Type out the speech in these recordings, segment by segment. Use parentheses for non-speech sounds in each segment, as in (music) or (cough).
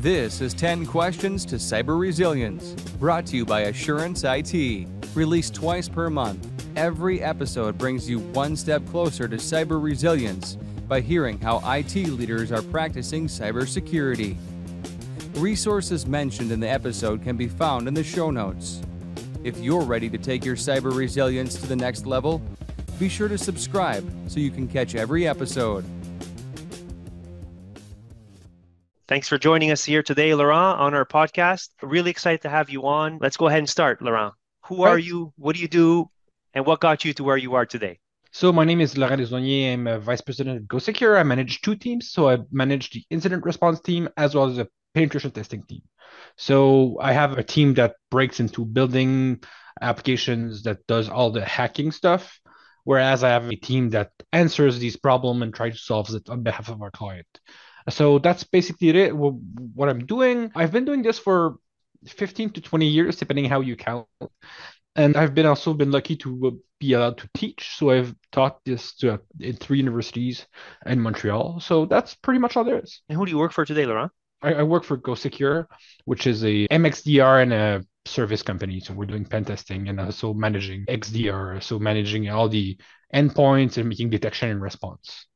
This is 10 Questions to Cyber Resilience, brought to you by Assurance IT. Released twice per month, every episode brings you one step closer to cyber resilience by hearing how IT leaders are practicing cybersecurity. Resources mentioned in the episode can be found in the show notes. If you're ready to take your cyber resilience to the next level, be sure to subscribe so you can catch every episode. Thanks for joining us here today, Laurent, on our podcast. Really excited to have you on. Let's go ahead and start, Laurent. Who are you? What do you do? And what got you to where you are today? So my name is Laurent Desaulniers. I'm a vice president at GoSecure. I manage two teams. So I manage the incident response team as well as the penetration testing team. So I have a team that breaks into building applications that does all the hacking stuff, whereas I have a team that answers these problems and tries to solve it on behalf of our client. So that's basically it. What I'm doing, I've been doing this for 15 to 20 years, depending how you count. And I've been also been lucky to uh, be allowed to teach. So I've taught this to, uh, in three universities in Montreal. So that's pretty much all there is. And who do you work for today, Laurent? I, I work for GoSecure, which is a MXDR and a service company. So we're doing pen testing and also managing XDR, so managing all the endpoints and making detection and response.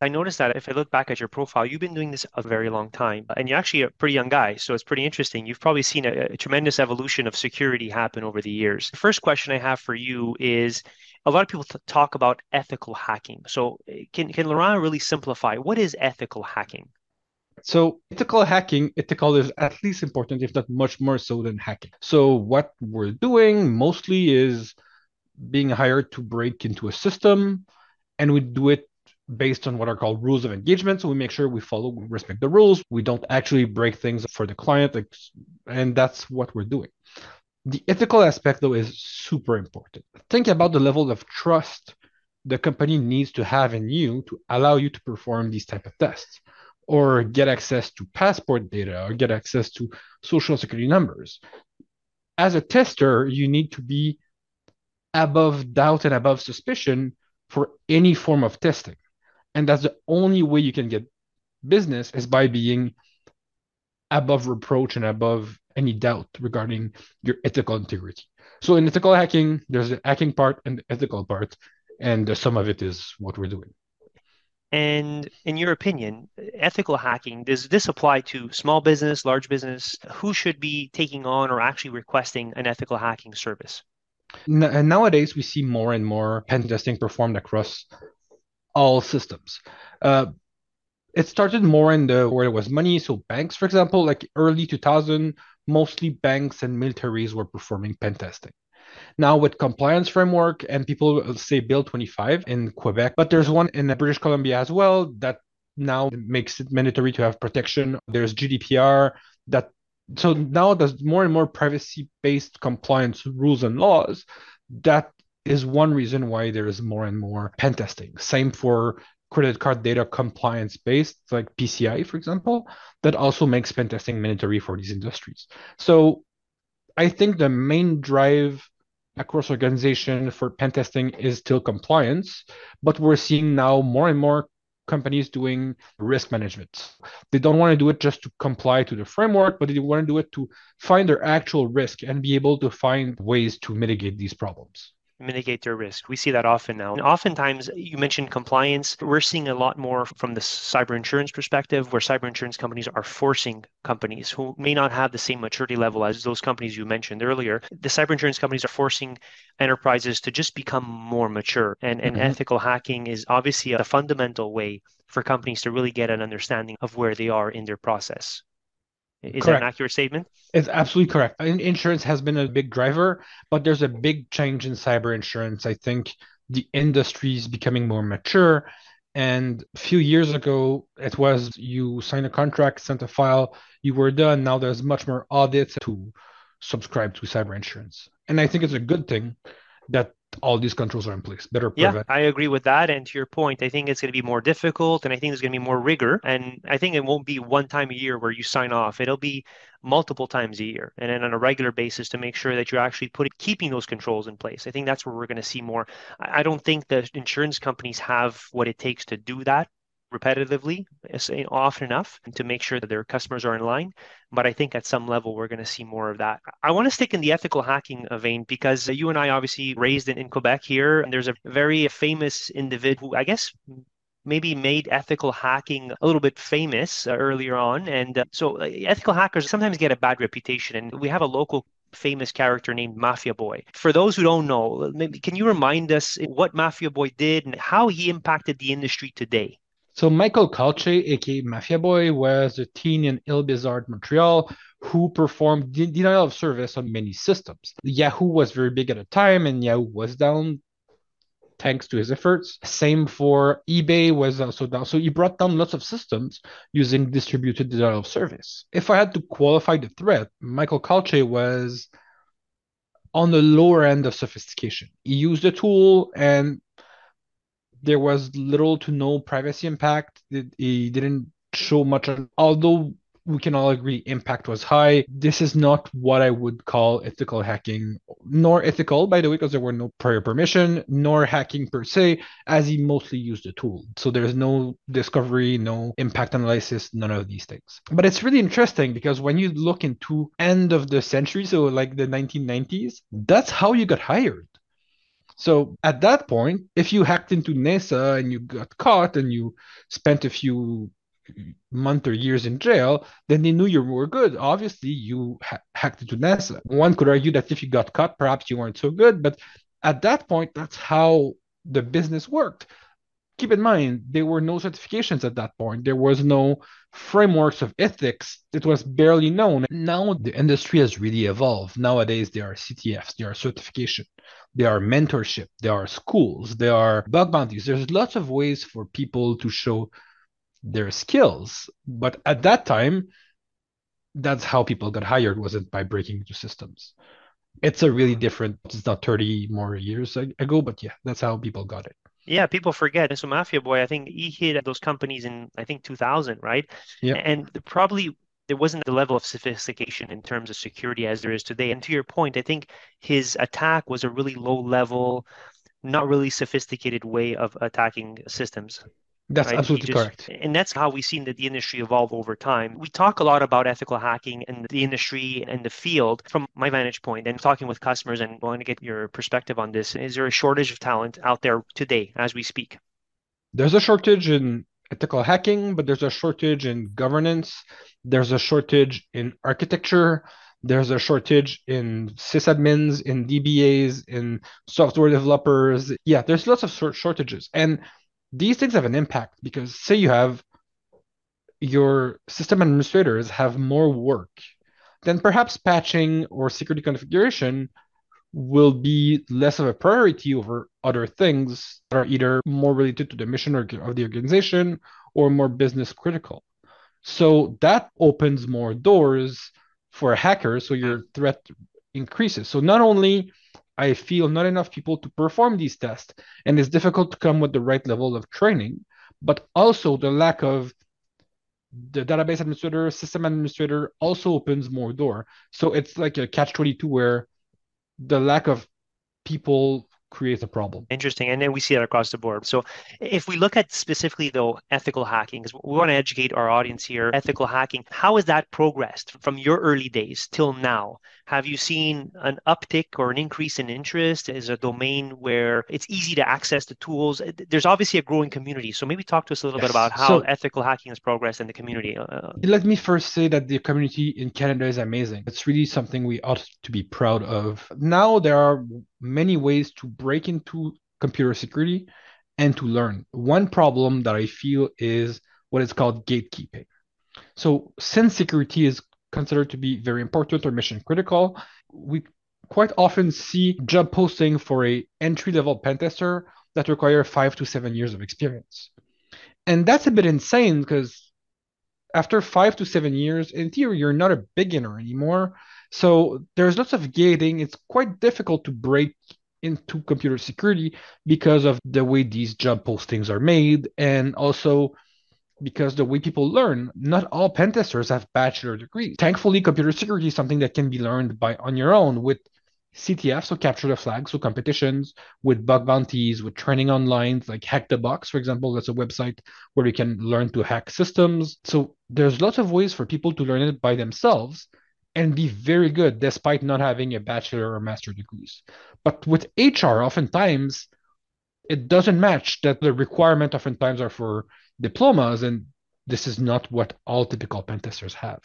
I noticed that if I look back at your profile, you've been doing this a very long time, and you're actually a pretty young guy, so it's pretty interesting. You've probably seen a, a tremendous evolution of security happen over the years. The first question I have for you is a lot of people talk about ethical hacking. So, eh, can, can Laurent really simplify what is ethical hacking? So ethical hacking, ethical is at least important, if not much more so than hacking. So what we're doing mostly is being hired to break into a system, and we do it based on what are called rules of engagement. So we make sure we follow, we respect the rules. We don't actually break things for the client, and that's what we're doing. The ethical aspect, though, is super important. Think about the level of trust the company needs to have in you to allow you to perform these type of tests or get access to passport data or get access to social security numbers. As a tester, you need to be above doubt and above suspicion for any form of testing. And that's the only way you can get business is by being above reproach and above any doubt regarding your ethical integrity. So in ethical hacking, there's the hacking part and the ethical part, and some of it is what we're doing. And in your opinion, ethical hacking, does this apply to small business, large business? Who should be taking on or actually requesting an ethical hacking service? Nowadays, we see more and more pen testing performed across all systems. Uh, it started more in the where there was money. So banks, for example, like early 2000, mostly banks and militaries were performing pen testing. Now with compliance framework and people say Bill 25 in Quebec, but there's one in British Columbia as well that now makes it mandatory to have protection. There's GDPR that so now there's more and more privacy based compliance rules and laws that is one reason why there is more and more pen testing. Same for credit card data compliance based, like PCI, for example, that also makes pen testing mandatory for these industries. So I think the main drive across organization for pen testing is still compliance, but we're seeing now more and more companies doing risk management. They don't want to do it just to comply to the framework, but they want to do it to find their actual risk and be able to find ways to mitigate these problems mitigate their risk. We see that often now. And oftentimes, you mentioned compliance. We're seeing a lot more from the cyber insurance perspective, where cyber insurance companies are forcing companies who may not have the same maturity level as those companies you mentioned earlier. The cyber insurance companies are forcing enterprises to just become more mature. And, and mm-hmm. ethical hacking is obviously a fundamental way for companies to really get an understanding of where they are in their process. Is correct. that an accurate statement? It's absolutely correct. Insurance has been a big driver, but there's a big change in cyber insurance. I think the industry is becoming more mature. And a few years ago, it was you sign a contract, sent a file, you were done. Now there's much more audits to subscribe to cyber insurance. And I think it's a good thing that all these controls are in place. Better. Yeah, I agree with that. And to your point, I think it's going to be more difficult, and I think there's going to be more rigor. And I think it won't be one time a year where you sign off. It'll be multiple times a year, and then on a regular basis to make sure that you're actually putting keeping those controls in place. I think that's where we're going to see more. I don't think the insurance companies have what it takes to do that repetitively often enough to make sure that their customers are in line. But I think at some level, we're going to see more of that. I want to stick in the ethical hacking vein because you and I obviously raised in, in Quebec here, and there's a very famous individual who I guess maybe made ethical hacking a little bit famous uh, earlier on. And uh, so uh, ethical hackers sometimes get a bad reputation. And we have a local famous character named Mafia Boy. For those who don't know, maybe can you remind us what Mafia Boy did and how he impacted the industry today? So Michael Calce, aka Mafia Boy, was a teen in Ile-Bizard, Montreal, who performed denial of service on many systems. Yahoo was very big at the time, and Yahoo was down thanks to his efforts. Same for eBay was also down. So he brought down lots of systems using distributed denial of service. If I had to qualify the threat, Michael Calce was on the lower end of sophistication. He used a tool and there was little to no privacy impact. He didn't show much, although we can all agree impact was high. This is not what I would call ethical hacking, nor ethical, by the way, because there were no prior permission, nor hacking per se, as he mostly used the tool. So there's no discovery, no impact analysis, none of these things. But it's really interesting because when you look into end of the century, so like the 1990s, that's how you got hired. So at that point, if you hacked into NASA and you got caught and you spent a few month or years in jail, then they knew you were good. Obviously, you ha- hacked into NASA. One could argue that if you got caught, perhaps you weren't so good. But at that point, that's how the business worked. Keep in mind, there were no certifications at that point. There was no frameworks of ethics. It was barely known. Now the industry has really evolved. Nowadays, there are CTFs, there are certification, there are mentorship, there are schools, there are bug bounties. There's lots of ways for people to show their skills. But at that time, that's how people got hired, wasn't by breaking into systems. It's a really different, it's not 30 more years ago, but yeah, that's how people got it. Yeah, people forget. And so Mafia Boy, I think he hit those companies in I think 2000, right? Yeah. And probably there wasn't the level of sophistication in terms of security as there is today. And to your point, I think his attack was a really low level, not really sophisticated way of attacking systems. That's right? absolutely just, correct. And that's how we've seen that the industry evolve over time. We talk a lot about ethical hacking and the industry and the field from my vantage point and talking with customers and wanting to get your perspective on this. Is there a shortage of talent out there today as we speak? There's a shortage in ethical hacking, but there's a shortage in governance. There's a shortage in architecture. There's a shortage in sysadmins, in DBAs, in software developers. Yeah, there's lots of shortages. And these things have an impact because say you have your system administrators have more work, then perhaps patching or security configuration will be less of a priority over other things that are either more related to the mission of the organization or more business critical. So that opens more doors for a hacker, so your threat increases. So not only I feel not enough people to perform these tests, and it's difficult to come with the right level of training, but also the lack of the database administrator, system administrator also opens more door. So it's like a catch 22 where the lack of people creates a problem. Interesting. And then we see that across the board. So if we look at specifically though ethical hacking, because we want to educate our audience here, ethical hacking, how has that progressed from your early days till now? Have you seen an uptick or an increase in interest? Is a domain where it's easy to access the tools? There's obviously a growing community. So maybe talk to us a little yes. bit about how so, ethical hacking has progressed in the community. Uh, let me first say that the community in Canada is amazing. It's really something we ought to be proud of. Now there are many ways to break into computer security and to learn. One problem that I feel is what is called gatekeeping. So, since security is considered to be very important or mission critical, we quite often see job posting for a entry level pen tester that require five to seven years of experience. And that's a bit insane because after five to seven years, in theory, you're not a beginner anymore. So there's lots of gating. It's quite difficult to break into computer security because of the way these job postings are made and also because the way people learn not all pen testers have bachelor degrees thankfully computer security is something that can be learned by on your own with CTF, so capture the flag, so competitions with bug bounties, with training online, like Hack the Box, for example. That's a website where you can learn to hack systems. So there's lots of ways for people to learn it by themselves and be very good despite not having a bachelor or master degrees. But with HR, oftentimes it doesn't match that the requirement oftentimes are for diplomas, and this is not what all typical pen testers have.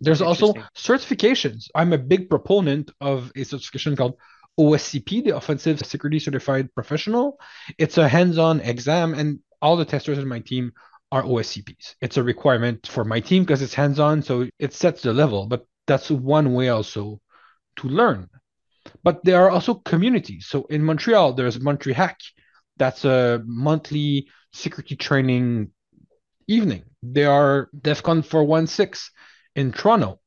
There's also certifications. I'm a big proponent of a certification called OSCP, the Offensive Security Certified Professional. It's a hands-on exam, and all the testers in my team are OSCPs. It's a requirement for my team because it's hands-on, so it sets the level. But that's one way also to learn. But there are also communities. So in Montreal, there's Montreal Hack. That's a monthly security training evening. There are DEF CON 416 in Toronto.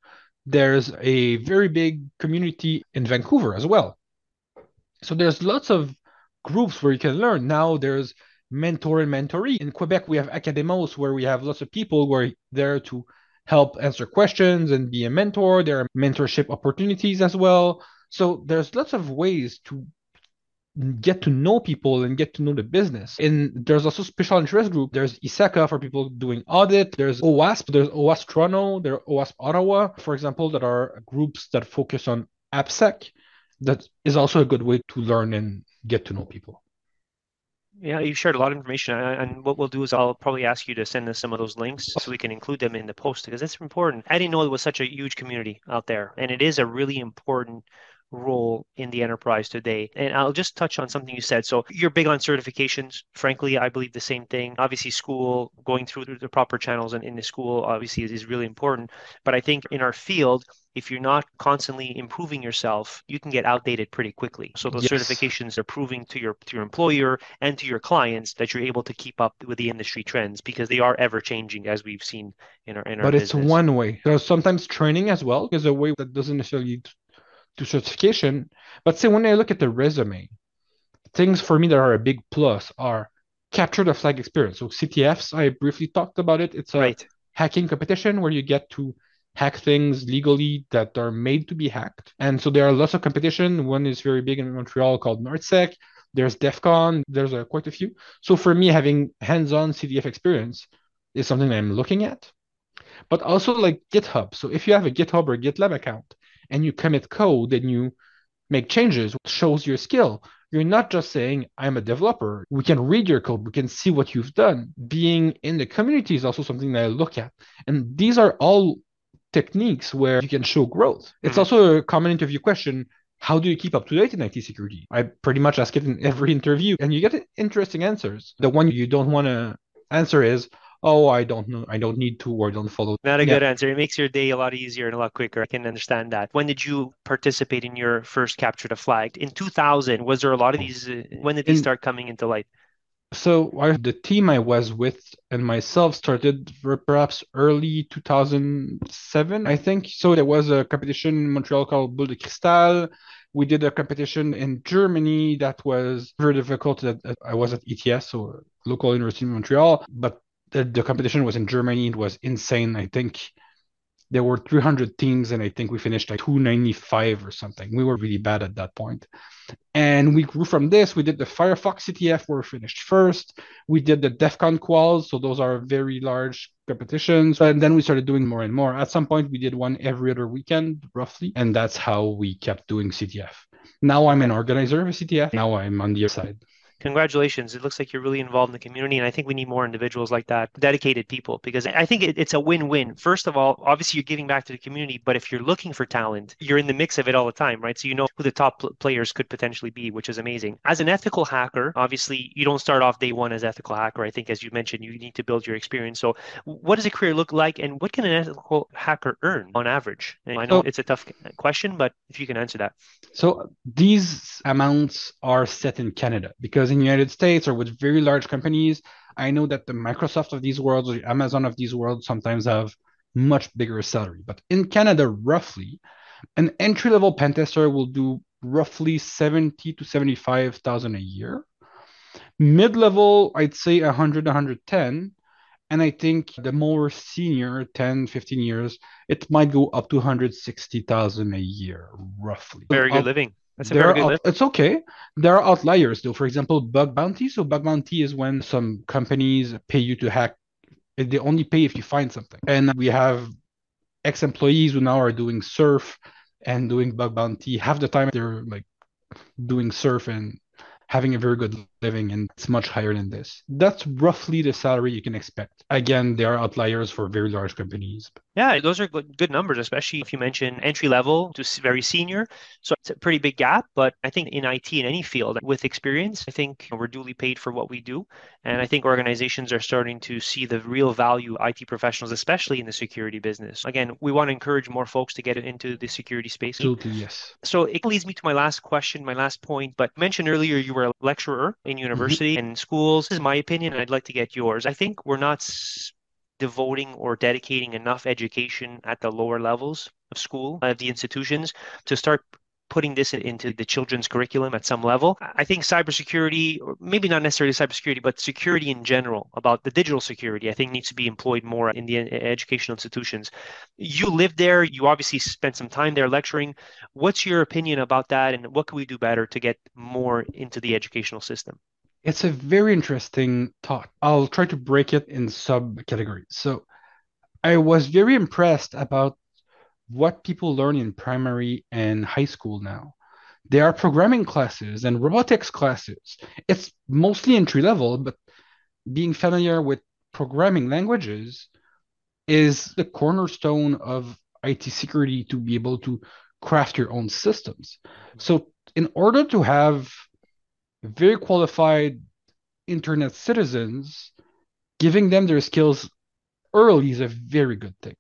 There's a very big community in Vancouver as well. So there's lots of groups where you can learn. Now there's mentor and mentoree. In Quebec, we have Academos where we have lots of people who are there to help answer questions and be a mentor. There are mentorship opportunities as well. So there's lots of ways to get to know people and get to know the business. And there's also special interest group. There's ISACA for people doing audit. There's OWASP. There's OWASP Toronto. There's OWASP Ottawa, for example, that are groups that focus on AppSec. That is also a good way to learn and get to know people. Yeah, you've shared a lot of information, and what we'll do is I'll probably ask you to send us some of those links so we can include them in the post because it's important. I didn't know it was such a huge community out there, and it is a really important role in the enterprise today. And I'll just touch on something you said. So you're big on certifications. Frankly, I believe the same thing. Obviously, school, going through the proper channels and in the school, obviously, is, is really important. But I think in our field, if you're not constantly improving yourself, you can get outdated pretty quickly. So those yes. certifications are proving to your to your employer and to your clients that you're able to keep up with the industry trends because they are ever changing as we've seen in our in our But business. it's one way. There's sometimes training as well is a way that doesn't necessarily to certification. But say when I look at the resume, things for me that are a big plus are capture the flag experience. So CTFs, I briefly talked about it. It's a right. hacking competition where you get to hack things legally that are made to be hacked. And so there are lots of competition. One is very big in Montreal called NordSec. There's DEF CON. There's uh, quite a few. So for me, having hands-on CTF experience is something I'm looking at. But also like GitHub. So if you have a GitHub or GitLab account, and you commit code and you make changes, shows your skill. You're not just saying, I'm a developer. We can read your code, we can see what you've done. Being in the community is also something that I look at. And these are all techniques where you can show growth. It's mm-hmm. also a common interview question. How do you keep up to date in IT security? I pretty much ask it in every (laughs) interview, and you get interesting answers. The one you don't want to answer is, oh, I don't know, I don't need to or don't follow. Not a yeah. good answer. It makes your day a lot easier and a lot quicker. I can understand that. When did you participate in your first capture the flag? In 2000, was there a lot of these? Uh, when did these in, start coming into light? So I, the team I was with and myself started perhaps early 2007, I think. So there was a competition in Montreal called Boule de Cristal. We did a competition in Germany that was very difficult. I was at ETS, so local university in Montreal, but the, the competition was in Germany. It was insane. I think there were 300 teams, and I think we finished like 295 or something. We were really bad at that point. And we grew from this. We did the Firefox CTF, where we finished first. We did the DEF CON quals, so those are very large competitions. And then we started doing more and more. At some point, we did one every other weekend, roughly. And that's how we kept doing CTF. Now I'm an organizer of CTF. Now I'm on the other side congratulations. It looks like you're really involved in the community. And I think we need more individuals like that, dedicated people, because I think it, it's a win win. First of all, obviously, you're giving back to the community, but if you're looking for talent, you're in the mix of it all the time, right? So you know who the top pl- players could potentially be, which is amazing. As an ethical hacker, obviously, you don't start off day one as ethical hacker. I think, as you mentioned, you need to build your experience. So, what does a career look like, and what can an ethical hacker earn on average? And I know so, it's a tough question, but if you can answer that. So, these amounts are set in Canada because because in the United States or with very large companies, I know that the Microsoft of these worlds or the Amazon of these worlds sometimes have much bigger salary. But in Canada, roughly, an entry level pen tester will do roughly 70 to 75,000 a year. Mid level, I'd say 100, 110. And I think the more senior, 10, 15 years, it might go up to 160,000 a year, roughly. Very good living. That's a very good out, It's okay. There are outliers, though. For example, bug bounty. So, bug bounty is when some companies pay you to hack. They only pay if you find something. And we have ex employees who now are doing surf and doing bug bounty. Half the time, they're like doing surf and having a very good living and it's much higher than this. That's roughly the salary you can expect. Again, there are outliers for very large companies. Yeah, those are good, good numbers, especially if you mention entry level to very senior. So it's a pretty big gap, but I think in IT in any field with experience, I think we're duly paid for what we do. And I think organizations are starting to see the real value IT professionals, especially in the security business. Again, we want to encourage more folks to get into the security space. Absolutely, yes. So it leads me to my last question, my last point. But mentioned earlier you were a lecturer in university mm-hmm. and schools. This is my opinion, and I'd like to get yours. I think we're not devoting or dedicating enough education at the lower levels of school of the institutions to start putting this into the children's curriculum at some level. I think cybersecurity, or maybe not necessarily cybersecurity, but security in general, about the digital security, I think needs to be employed more in the educational institutions. You live there, you obviously spent some time there lecturing. What's your opinion about that, and what can we do better to get more into the educational system? It's a very interesting talk. I'll try to break it in subcategories. So I was very impressed about what people learn in primary and high school now. There are programming classes and robotics classes. It's mostly entry level, but being familiar with programming languages is the cornerstone of IT security to be able to craft your own systems. So, in order to have very qualified internet citizens, giving them their skills early is a very good thing.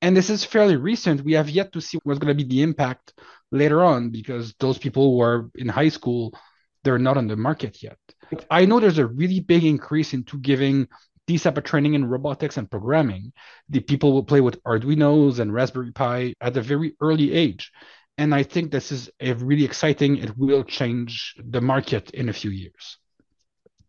And this is fairly recent. We have yet to see what's going to be the impact later on because those people who are in high school, they're not on the market yet. I know there's a really big increase into giving these type of training in robotics and programming. The people will play with Arduinos and Raspberry Pi at a very early age. And I think this is a really exciting. It will change the market in a few years.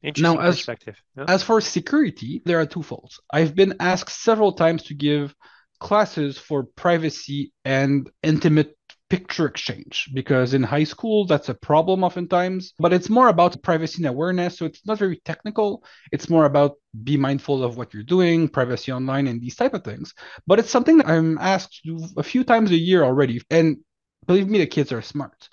Interesting now, as, perspective. Yeah. As for security, there are two folds. I've been asked several times to give classes for privacy and intimate picture exchange because in high school that's a problem oftentimes but it's more about privacy and awareness so it's not very technical it's more about be mindful of what you're doing privacy online and these type of things but it's something that i'm asked a few times a year already and believe me, the kids are smart.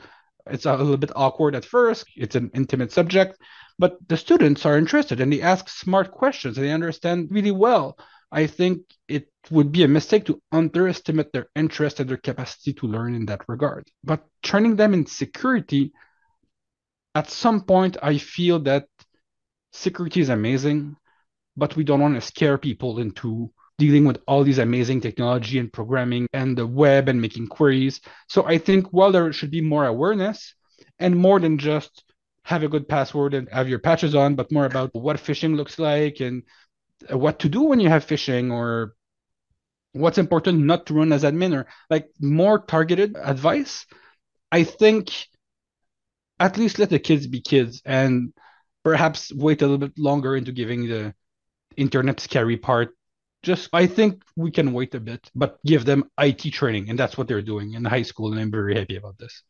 It's a little bit awkward at first. It's an intimate subject, but the students are interested and they ask smart questions and they understand really well. I think it would be a mistake to underestimate their interest and their capacity to learn in that regard. But turning them in security, at some point, I feel that security is amazing, but we don't want to scare people into dealing with all these amazing technology and programming and the web and making queries. So I think while there should be more awareness and more than just have a good password and have your patches on, but more about what phishing looks like and what to do when you have phishing or what's important not to run as admin or like more targeted advice. I think at least let the kids be kids and perhaps wait a little bit longer into giving the internet scary part just I think we can wait a bit, but give them IT training, and that's what they're doing in high school, and I'm very happy about this.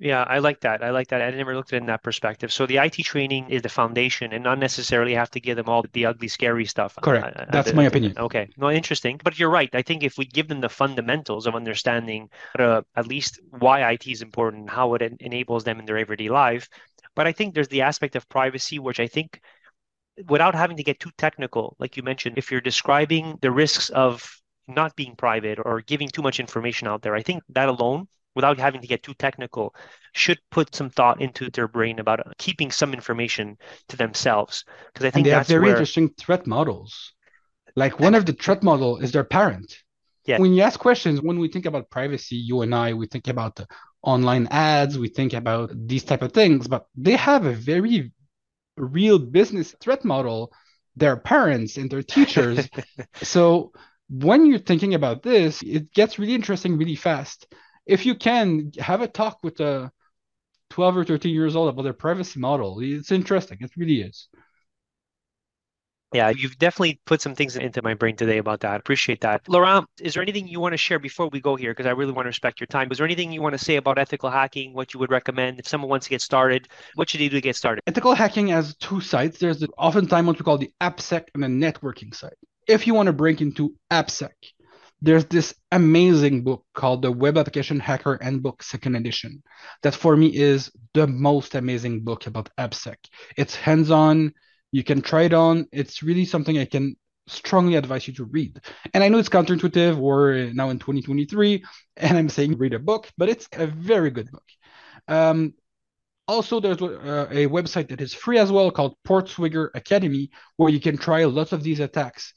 Yeah, I like that. I like that. I never looked at it in that perspective. So the IT training is the foundation, and not necessarily have to give them all the ugly, scary stuff. Correct. That's my opinion. Okay. No, interesting. But you're right. I think if we give them the fundamentals of understanding at least why IT is important, how it en- enables them in their everyday life, but I think there's the aspect of privacy, which I think without having to get too technical, like you mentioned, if you're describing the risks of not being private or giving too much information out there, I think that alone, without having to get too technical, should put some thought into their brain about keeping some information to themselves. Because I think and they have very where... interesting threat models. Like one of the threat model is their parent. Yeah. When you ask questions, when we think about privacy, you and I, we think about online ads, we think about these type of things, but they have a very real business threat model their parents and their teachers (laughs) so when you're thinking about this it gets really interesting really fast if you can have a talk with a 12 or 13 years old about their privacy model it's interesting it really is Yeah, you've definitely put some things into my brain today about that. Appreciate that. Laurent, is there anything you want to share before we go here? Because I really want to respect your time. Is there anything you want to say about ethical hacking, what you would recommend if someone wants to get started? What should they do to get started? Ethical hacking has two sides. There's the, oftentimes what we call the AppSec and the networking side. If you want to break into AppSec, there's this amazing book called the Web Application Hacker Handbook Second Edition that for me is the most amazing book about AppSec. It's hands-on you can try it on. It's really something I can strongly advise you to read. And I know it's counterintuitive. We're now in 2023, and I'm saying read a book, but it's a very good book. Um, also, there's uh, a website that is free as well called Portswigger Academy, where you can try lots of these attacks.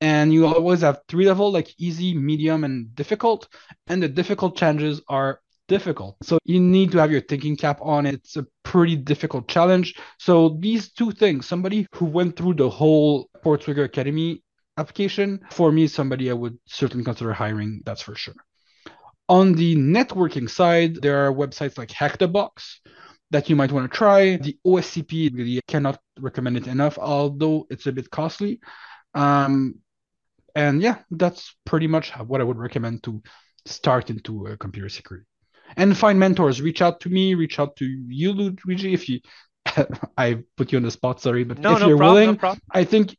And you always have three level, like easy, medium, and difficult. And the difficult challenges are difficult. So you need to have your thinking cap on. It's a pretty difficult challenge. So these two things, somebody who went through the whole port Portswigger Academy application, for me, somebody I would certainly consider hiring, that's for sure. On the networking side, there are websites like Hack the Box that you might want to try. The OSCP really cannot recommend it enough, although it's a bit costly. Um, and yeah, that's pretty much what I would recommend to start into uh, computer security and find mentors. Reach out to me. Reach out to you, Luigi, if you. (laughs) I put you on the spot. Sorry, but no, if no you're problem, willing, no I think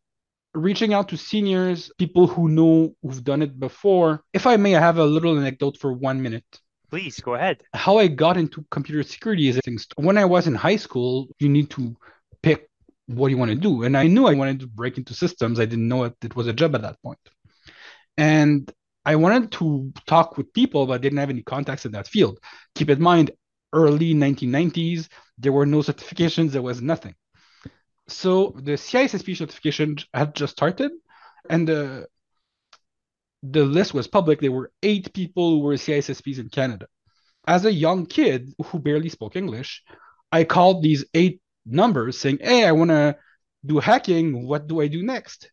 reaching out to seniors, people who know who've done it before. If I may, I have a little anecdote for one minute. Please go ahead. How I got into computer security is things. When I was in high school, you need to pick what do you want to do, and I knew I wanted to break into systems. I didn't know it, it was a job at that point. And I wanted to talk with people, but didn't have any contacts in that field. Keep in mind, early 1990s, there were no certifications, there was nothing. So the CISSP certification had just started, and the the list was public. There were eight people who were CISSPs in Canada. As a young kid who barely spoke English, I called these eight numbers saying, Hey, I want to do hacking. What do I do next?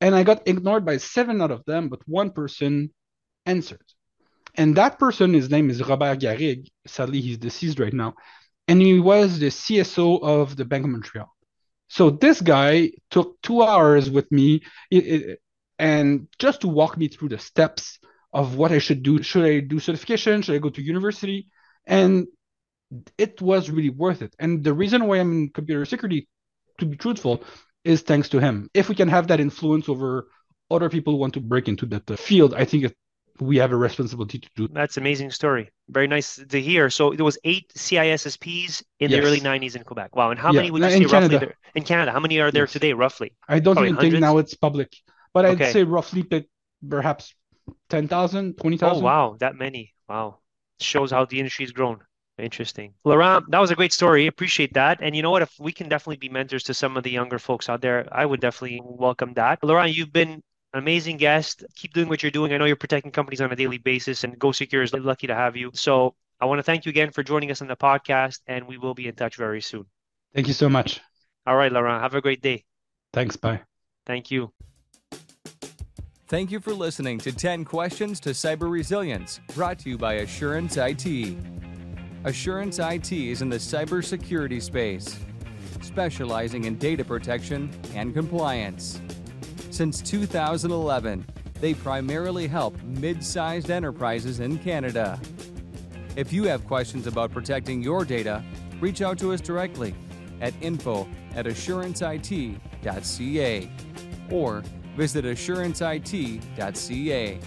And I got ignored by seven out of them, but one person answered. And that person, his name is Robert Garigue. Sadly, he's deceased right now. And he was the CSO of the Bank of Montreal. So this guy took two hours with me and just to walk me through the steps of what I should do. Should I do certification? Should I go to university? And it was really worth it. And the reason why I'm in computer security, to be truthful, is thanks to him. If we can have that influence over other people who want to break into that uh, field, I think it, we have a responsibility to do. That's amazing story. Very nice to hear. So there was eight CISSPs in yes. the early 90s in Quebec. Wow. And how yeah. many would you say roughly there? in Canada? How many are there yes. today roughly? I don't Probably even hundreds? think now it's public, but I'd okay. say roughly perhaps 10,000, 20,000. Oh, wow. That many. Wow. Shows how the industry's grown. Interesting. Laurent, that was a great story. Appreciate that. And you know what? If we can definitely be mentors to some of the younger folks out there, I would definitely welcome that. Laurent, you've been an amazing guest. Keep doing what you're doing. I know you're protecting companies on a daily basis, and GoSecure is lucky to have you. So I want to thank you again for joining us on the podcast, and we will be in touch very soon. Thank you so much. All right, Laurent. Have a great day. Thanks. Bye. Thank you. Thank you for listening to 10 Questions to Cyber Resilience, brought to you by Assurance IT. Assurance IT is in the cybersecurity space, specializing in data protection and compliance. Since 2011, they primarily help mid sized enterprises in Canada. If you have questions about protecting your data, reach out to us directly at info at assuranceit.ca or visit assuranceit.ca.